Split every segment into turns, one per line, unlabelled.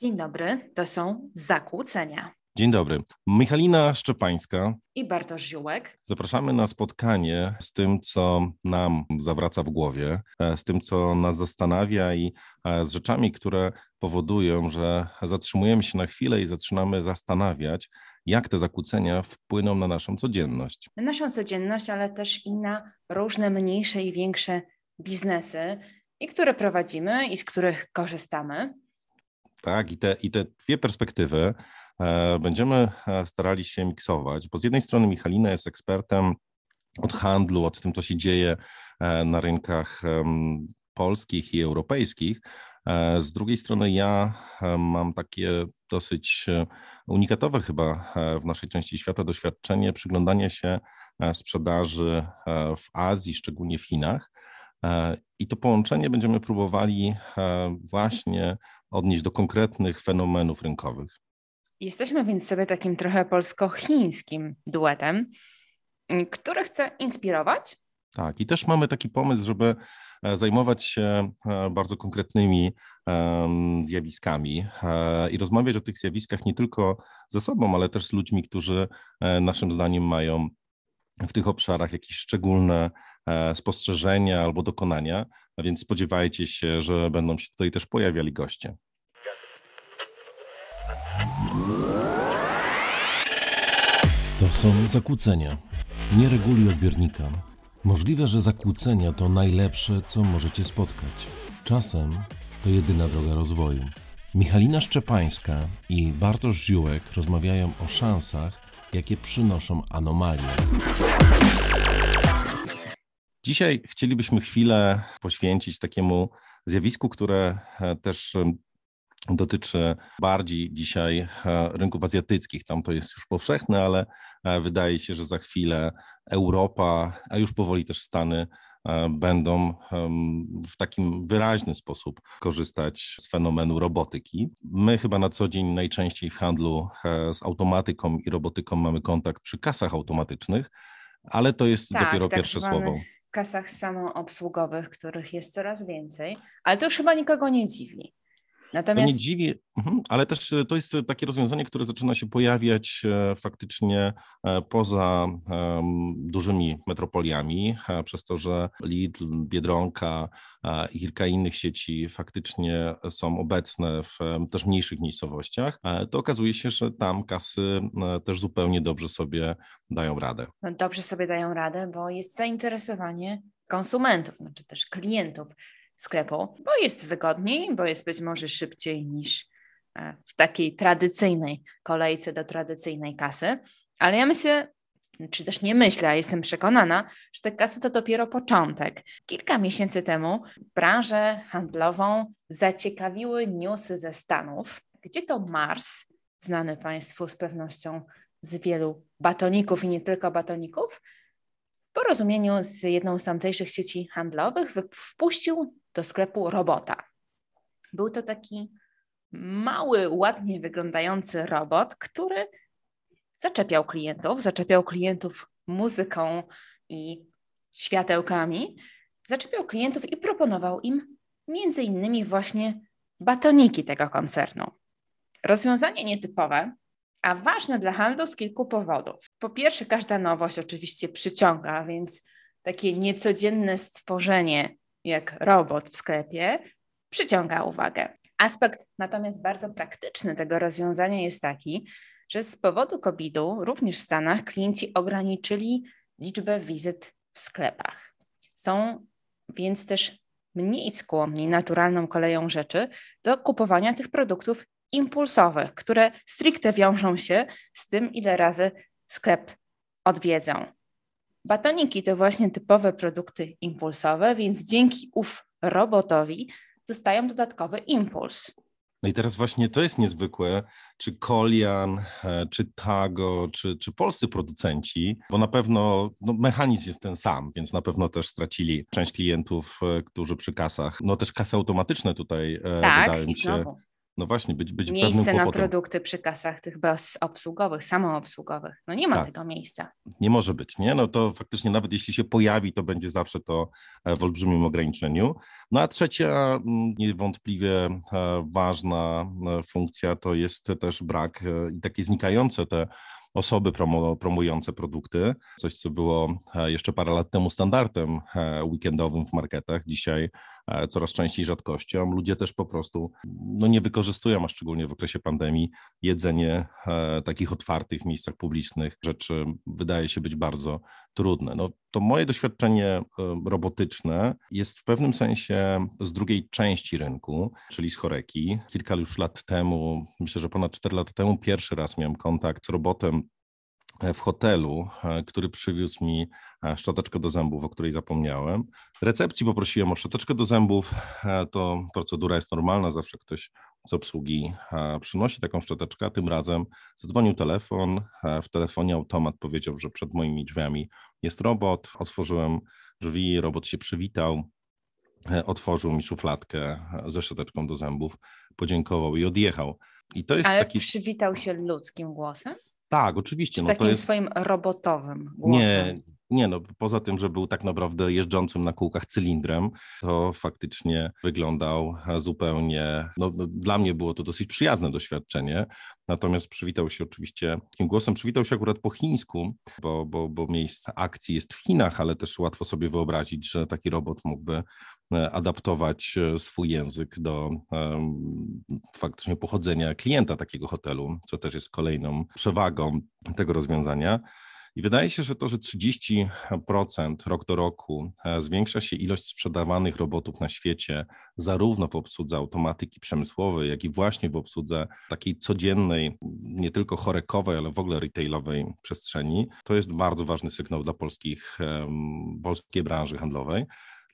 Dzień dobry, to są zakłócenia.
Dzień dobry. Michalina Szczepańska
i Bartosz Ziółek.
Zapraszamy na spotkanie z tym, co nam zawraca w głowie, e, z tym, co nas zastanawia i e, z rzeczami, które powodują, że zatrzymujemy się na chwilę i zaczynamy zastanawiać, jak te zakłócenia wpłyną na naszą codzienność.
Na naszą codzienność, ale też i na różne mniejsze i większe biznesy, i które prowadzimy i z których korzystamy.
Tak, i te, i te dwie perspektywy e, będziemy e, starali się miksować, bo z jednej strony Michalina jest ekspertem od handlu, od tym, co się dzieje e, na rynkach polskich i europejskich. Z drugiej strony ja mam takie dosyć unikatowe chyba w naszej części świata doświadczenie przyglądania się sprzedaży w Azji, szczególnie w Chinach. I to połączenie będziemy próbowali właśnie odnieść do konkretnych fenomenów rynkowych.
Jesteśmy więc sobie takim trochę polsko-chińskim duetem, który chce inspirować.
Tak, i też mamy taki pomysł, żeby e, zajmować się e, bardzo konkretnymi zjawiskami e, i rozmawiać o tych zjawiskach nie tylko ze sobą, ale też z ludźmi, którzy naszym zdaniem mają w tych obszarach jakieś szczególne spostrzeżenia albo dokonania, a więc spodziewajcie się, że będą się tutaj też pojawiali goście.
To są zakłócenia. Nie reguluj odbiornika. Możliwe, że zakłócenia to najlepsze, co możecie spotkać. Czasem to jedyna droga rozwoju. Michalina Szczepańska i Bartosz Ziółek rozmawiają o szansach, jakie przynoszą anomalie.
Dzisiaj chcielibyśmy chwilę poświęcić takiemu zjawisku, które e, też dotyczy bardziej dzisiaj e, rynków azjatyckich. Tam to jest już powszechne, ale e, wydaje się, że za chwilę Europa, a już powoli też Stany będą w takim wyraźny sposób korzystać z fenomenu robotyki. My chyba na co dzień najczęściej w handlu z automatyką i robotyką mamy kontakt przy kasach automatycznych, ale to jest tak, dopiero tak pierwsze słowo.
kasach samoobsługowych, których jest coraz więcej, ale to już chyba nikogo nie dziwi.
Natomiast... To nie dziwi, mhm, ale też e, to jest takie rozwiązanie, które zaczyna się pojawiać e, faktycznie e, poza dużymi metropoliami, przez to, że Lidl, Biedronka i kilka innych sieci faktycznie są obecne w też mniejszych miejscowościach, to okazuje się, że tam kasy też zupełnie dobrze sobie dają radę.
No dobrze sobie dają radę, bo jest zainteresowanie konsumentów, znaczy też klientów sklepu, bo jest wygodniej, bo jest być może szybciej niż e, w takiej tradycyjnej kolejce do tradycyjnej kasy. Ale ja myślę, czy też nie myślę, a jestem przekonana, że te kasy to dopiero początek. Kilka miesięcy temu branżę handlową zaciekawiły newsy ze Stanów, gdzie to Mars, znany Państwu z pewnością z wielu batoników i nie tylko batoników, w porozumieniu z jedną z tamtejszych sieci handlowych wpuścił do sklepu robota. Był to taki mały, ładnie wyglądający robot, który zaczepiał klientów, zaczepiał klientów muzyką i światełkami, zaczepiał klientów i proponował im między innymi właśnie batoniki tego koncernu. Rozwiązanie nietypowe, a ważne dla handlu z kilku powodów. Po pierwsze, każda nowość oczywiście przyciąga, więc takie niecodzienne stworzenie jak robot w sklepie, przyciąga uwagę. Aspekt natomiast bardzo praktyczny tego rozwiązania jest taki, że z powodu COVID-u również w Stanach klienci ograniczyli liczbę wizyt w sklepach. Są więc też mniej skłonni naturalną koleją rzeczy do kupowania tych produktów impulsowych, które stricte wiążą się z tym, ile razy sklep odwiedzą. Batoniki to właśnie typowe produkty impulsowe, więc dzięki ów robotowi dostają dodatkowy impuls.
No i teraz właśnie to jest niezwykłe, czy Kolian, e, czy Tago, czy, czy polscy producenci, bo na pewno no, mechanizm jest ten sam, więc na pewno też stracili część klientów, e, którzy przy kasach, no też kasy automatyczne tutaj e,
tak,
wydaje mi się.
Znowu
no właśnie, być, być
Miejsce na produkty przy kasach tych obsługowych, samoobsługowych. No nie ma tak. tego miejsca.
Nie może być, nie? No to faktycznie nawet jeśli się pojawi, to będzie zawsze to e, w olbrzymim ograniczeniu. No a trzecia mm, niewątpliwie e, ważna e, funkcja to jest też brak i takie znikające te osoby promu promujące produkty, coś co było jeszcze parę lat temu standardem weekendowym w marketach, dzisiaj coraz częściej rzadkością. Ludzie też po prostu no, nie wykorzystują, a szczególnie w okresie pandemii, jedzenie takich otwartych w miejscach publicznych rzeczy wydaje się być bardzo trudne. No, to moje doświadczenie robotyczne jest w pewnym sensie z drugiej części rynku, czyli z choreki. Kilka już lat temu, myślę, że ponad 4 lata temu, pierwszy raz miałem kontakt z robotem w hotelu, e, który przywiózł mi e, szczoteczkę do zębów, o której zapomniałem. Recepcji poprosiłem o szczoteczkę do zębów. E, to procedura jest normalna, zawsze ktoś z obsługi przynosi taką szczoteczkę. Tym razem zadzwonił telefon. W telefonie automat powiedział, że przed moimi drzwiami jest robot. Otworzyłem drzwi, robot się przywitał. Otworzył mi szufladkę ze szczoteczką do zębów, podziękował i odjechał. I to jest
Ale
taki...
przywitał się ludzkim głosem?
Tak, oczywiście.
Z
no,
takim
jest...
swoim robotowym głosem.
Nie, nie, no poza tym, że był tak naprawdę jeżdżącym na kółkach cylindrem, to faktycznie wyglądał zupełnie, no dla mnie było to dosyć przyjazne doświadczenie, natomiast przywitał się oczywiście takim głosem, przywitał się akurat po chińsku, bo, bo, bo miejsce akcji jest w Chinach, ale też łatwo sobie wyobrazić, że taki robot mógłby e, adaptować e, swój język do um, faktycznie pochodzenia klienta takiego hotelu, co też jest kolejną przewagą tego rozwiązania. I wydaje się, że to, że 30% rok do roku e, zwiększa się ilość sprzedawanych robotów na świecie, zarówno w obsłudze automatyki przemysłowej, jak i właśnie w obsłudze takiej codziennej, nie tylko chorekowej, ale w ogóle retailowej przestrzeni, to jest bardzo ważny sygnał dla polskich, polskiej branży handlowej.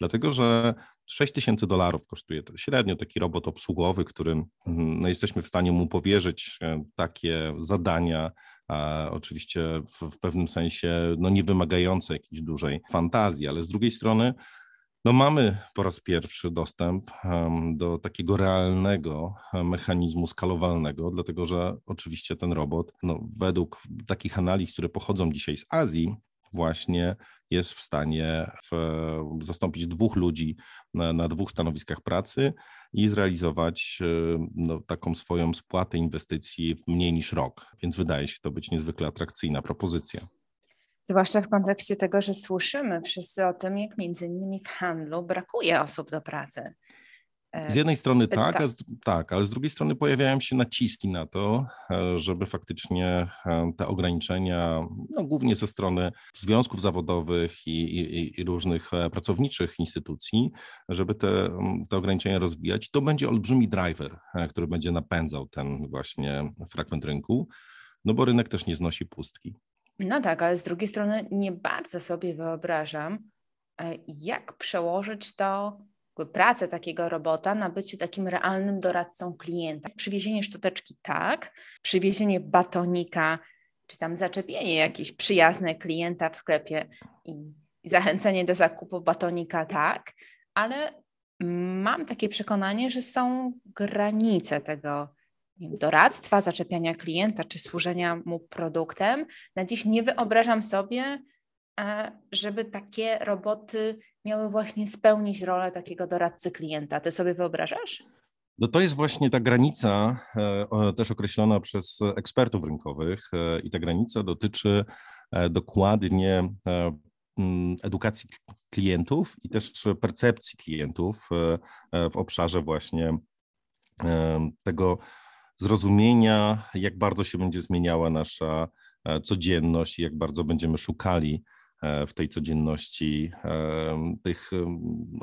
Dlatego, że 6 tysięcy dolarów kosztuje średnio taki robot obsługowy, którym mm, no, jesteśmy w stanie mu powierzyć e, takie zadania, oczywiście w, w pewnym sensie no, nie wymagające jakiejś dużej fantazji, ale z drugiej strony no mamy po raz pierwszy dostęp do takiego realnego mechanizmu skalowalnego, dlatego że oczywiście ten robot, no, według takich analiz, które pochodzą dzisiaj z Azji, właśnie jest w stanie w, zastąpić dwóch ludzi na, na, dwóch stanowiskach pracy i zrealizować e, no, taką swoją spłatę inwestycji w mniej niż rok. Więc wydaje się to być niezwykle atrakcyjna propozycja.
Zwłaszcza w kontekście tego, że słyszymy wszyscy o tym, jak między innymi w handlu brakuje osób do pracy.
Z jednej strony tak, tak. Z, tak, ale z drugiej strony pojawiają się naciski na to, e, żeby faktycznie e, te ograniczenia, no głównie ze strony związków zawodowych i, i, i różnych e, pracowniczych instytucji, żeby te, te ograniczenia rozwijać. To będzie olbrzymi driver, który będzie napędzał ten właśnie fragment rynku, no bo rynek też nie znosi pustki.
No tak, ale z drugiej strony nie bardzo sobie wyobrażam, jak przełożyć to pracę takiego robota na bycie takim realnym doradcą klienta. Przywiezienie szczoteczki tak, przywiezienie batonika, czy tam zaczepienie jakieś przyjazne klienta w sklepie i, i zachęcenie do zakupu batonika tak, ale mam takie przekonanie, że są granice tego wiem, doradztwa, zaczepiania klienta czy służenia mu produktem. Na dziś nie wyobrażam sobie, żeby takie roboty miały właśnie spełnić rolę takiego doradcy klienta. Ty sobie wyobrażasz?
No to jest właśnie ta granica, e, też określona przez ekspertów rynkowych, e, i ta granica dotyczy e, dokładnie edukacji klientów i też percepcji klientów w obszarze właśnie tego zrozumienia, jak bardzo się będzie zmieniała nasza codzienność i jak bardzo będziemy szukali E, w tej codzienności e, tych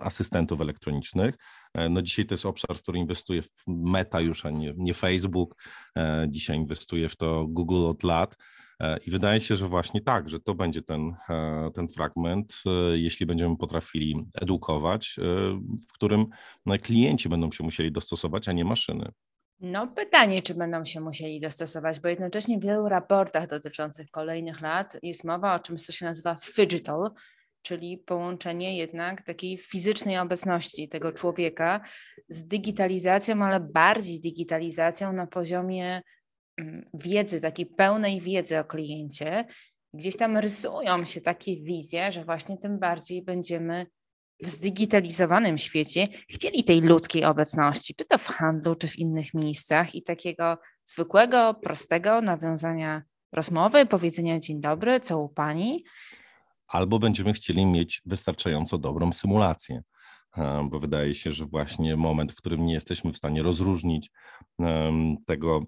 asystentów elektronicznych. E, no dzisiaj to jest obszar, w który inwestuje w Meta już, a nie, nie Facebook. Dzisiaj inwestuje w to Google od lat. I wydaje się, że właśnie tak, że to będzie ten, ten fragment, jeśli będziemy potrafili edukować, w którym no, klienci będą się musieli dostosować, a nie maszyny.
No, pytanie, czy będą się musieli dostosować, bo jednocześnie w wielu raportach dotyczących kolejnych lat jest mowa o czymś, co się nazywa digital, czyli połączenie jednak takiej fizycznej obecności tego człowieka z digitalizacją, ale bardziej digitalizacją na poziomie mm, wiedzy, takiej pełnej wiedzy o kliencie. Gdzieś tam rysują się takie wizje, że właśnie tym bardziej będziemy w zdigitalizowanym świecie chcieli tej ludzkiej obecności, czy to w handlu, czy w innych miejscach i takiego zwykłego, prostego nawiązania rozmowy, powiedzenia dzień dobry, co u pani.
Albo będziemy chcieli mieć wystarczająco dobrą symulację, e, bo wydaje się, że właśnie moment, w którym nie jesteśmy w stanie rozróżnić tego,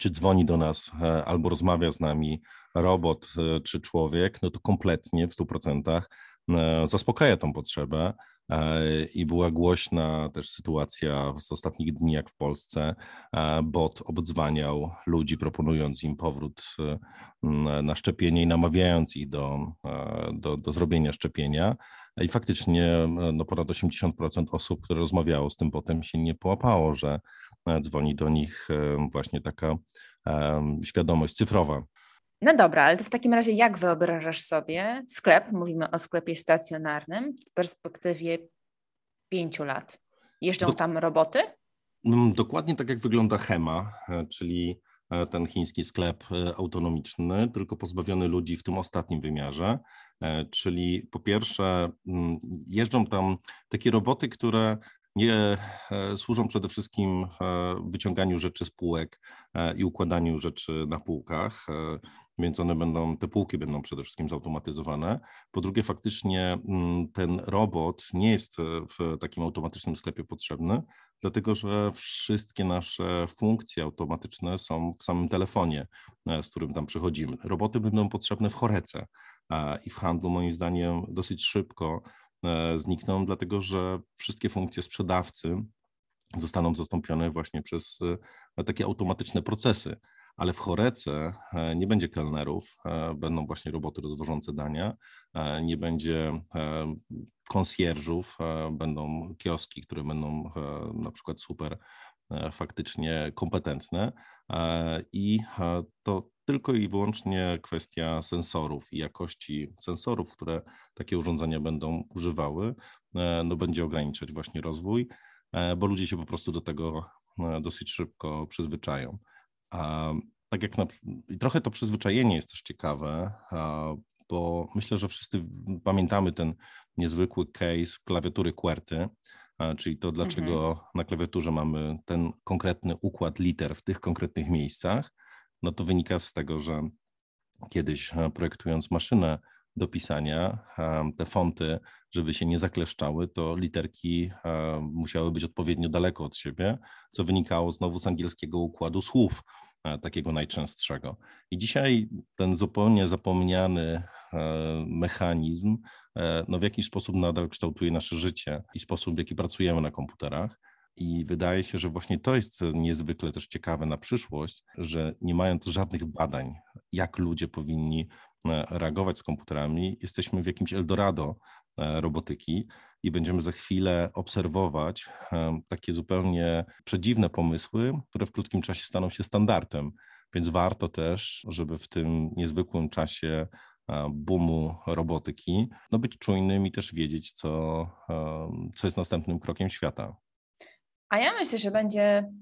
czy dzwoni do nas e, albo rozmawia z nami robot e, czy człowiek, no to kompletnie w 100% zaspokaja tą potrzebę E, i była głośna też sytuacja z ostatnich dni, jak w Polsce. E, bot obdzwaniał ludzi, proponując im powrót e, na szczepienie i namawiając ich do, do, do zrobienia szczepienia. I faktycznie no, ponad 80% osób, które rozmawiało z tym botem, się nie połapało, że dzwoni do nich właśnie taka świadomość cyfrowa.
No dobra, ale to w takim razie jak wyobrażasz sobie sklep, mówimy o sklepie stacjonarnym, w perspektywie pięciu lat? Jeżdżą Do... tam roboty?
Mm, dokładnie tak jak wygląda Hema, e, czyli e, ten chiński sklep e, autonomiczny, tylko pozbawiony ludzi w tym ostatnim wymiarze. Czyli po pierwsze, mm, jeżdżą tam takie roboty, które nie e, służą przede wszystkim e, wyciąganiu rzeczy z półek e, i układaniu rzeczy na półkach, więc one będą, te półki będą przede wszystkim zautomatyzowane. Po drugie, faktycznie mm, ten robot nie jest w takim automatycznym sklepie potrzebny, dlatego że wszystkie nasze funkcje automatyczne są w samym telefonie, z którym tam przychodzimy. Roboty będą potrzebne w chorece i w handlu, moim zdaniem, dosyć szybko znikną, dlatego że wszystkie funkcje sprzedawcy zostaną zastąpione właśnie przez e, takie automatyczne procesy. Ale w chorece e, nie będzie kelnerów, będą właśnie roboty rozwożące dania, nie będzie konsjerżów, będą kioski, które będą na przykład super faktycznie kompetentne i to tylko i wyłącznie kwestia sensorów i jakości sensorów, które takie urządzenia będą używały, e, no będzie ograniczać właśnie rozwój, e, bo ludzie się po prostu do tego e, dosyć szybko przyzwyczają. A tak jak na, i trochę to przyzwyczajenie jest też ciekawe, bo myślę, że wszyscy pamiętamy ten niezwykły case klawiatury QWERTY, czyli to dlaczego mhm. na klawiaturze mamy ten konkretny układ liter w tych konkretnych miejscach no to wynika z tego, że kiedyś e, projektując maszynę do pisania, e, te fonty, żeby się nie zakleszczały, to literki e, musiały być odpowiednio daleko od siebie, co wynikało znowu z angielskiego układu słów, takiego najczęstszego. I dzisiaj ten zupełnie zapomniany mechanizm no w jakiś sposób nadal kształtuje nasze życie i sposób, w jaki pracujemy na komputerach. I wydaje się, że właśnie to jest niezwykle też ciekawe na przyszłość, że nie mając żadnych badań, jak ludzie powinni e, reagować z komputerami, jesteśmy w jakimś Eldorado e, robotyki i będziemy za chwilę obserwować e, takie zupełnie przedziwne pomysły, które w krótkim czasie staną się standardem. Więc warto też, żeby w tym niezwykłym czasie boomu robotyki, no być czujnym i też wiedzieć, co, co jest następnym krokiem świata.
A ja myślę, że będzie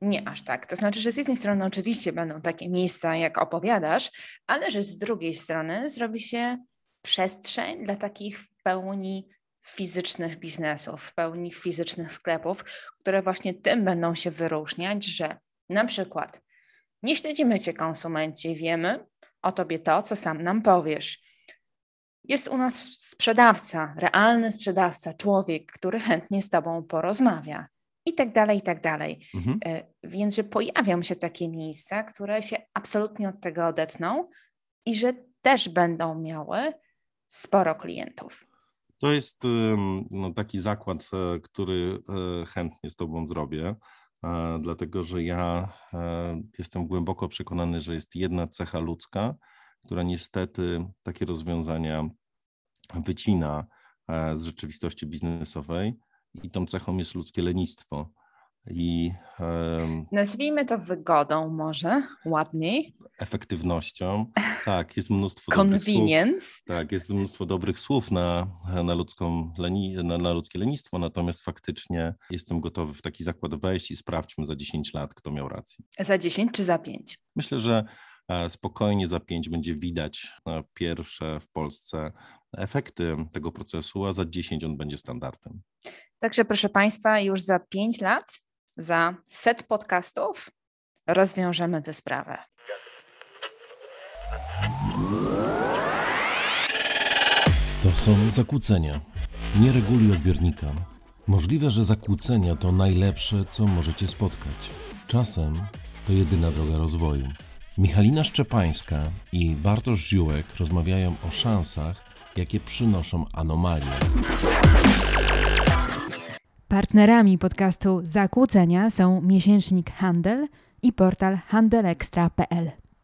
nie aż tak. To znaczy, że z jednej strony oczywiście będą takie miejsca, jak opowiadasz, ale że z drugiej strony zrobi się przestrzeń dla takich w pełni fizycznych biznesów, w pełni fizycznych sklepów, które właśnie tym będą się wyróżniać, że na przykład nie śledzimy Cię konsumenci, wiemy o Tobie to, co sam nam powiesz. Jest u nas sprzedawca, realny sprzedawca, człowiek, który chętnie z Tobą porozmawia i tak dalej, i tak dalej. Mhm. E, więc, że pojawią się takie miejsca, które się absolutnie od tego odetną i że też będą miały sporo klientów.
To jest no, taki zakład, e, który e, chętnie z Tobą zrobię, dlatego że ja jestem głęboko przekonany, że jest jedna cecha ludzka, która niestety takie rozwiązania wycina z rzeczywistości biznesowej i tą cechą jest ludzkie lenistwo. I,
um, Nazwijmy to wygodą może ładniej.
efektywnością. Tak, jest mnóstwo dobrych słów.
Convenience.
Tak, jest mnóstwo dobrych słów na, na, ludzką leni, na, na ludzkie lenistwo, natomiast faktycznie jestem gotowy w taki zakład wejść i sprawdźmy za 10 lat, kto miał rację.
Za 10 czy za 5?
Myślę, że e, spokojnie za 5 będzie widać e, pierwsze w Polsce efekty tego procesu, a za 10 on będzie standardem.
Także proszę Państwa, już za 5 lat, za set podcastów rozwiążemy tę sprawę.
To są zakłócenia. Nie reguluj odbiornika. Możliwe, że zakłócenia to najlepsze, co możecie spotkać. Czasem to jedyna droga rozwoju. Michalina Szczepańska i Bartosz Ziółek rozmawiają o szansach, jakie przynoszą anomalie.
Partnerami podcastu Zakłócenia są miesięcznik Handel i portal handelextra.pl.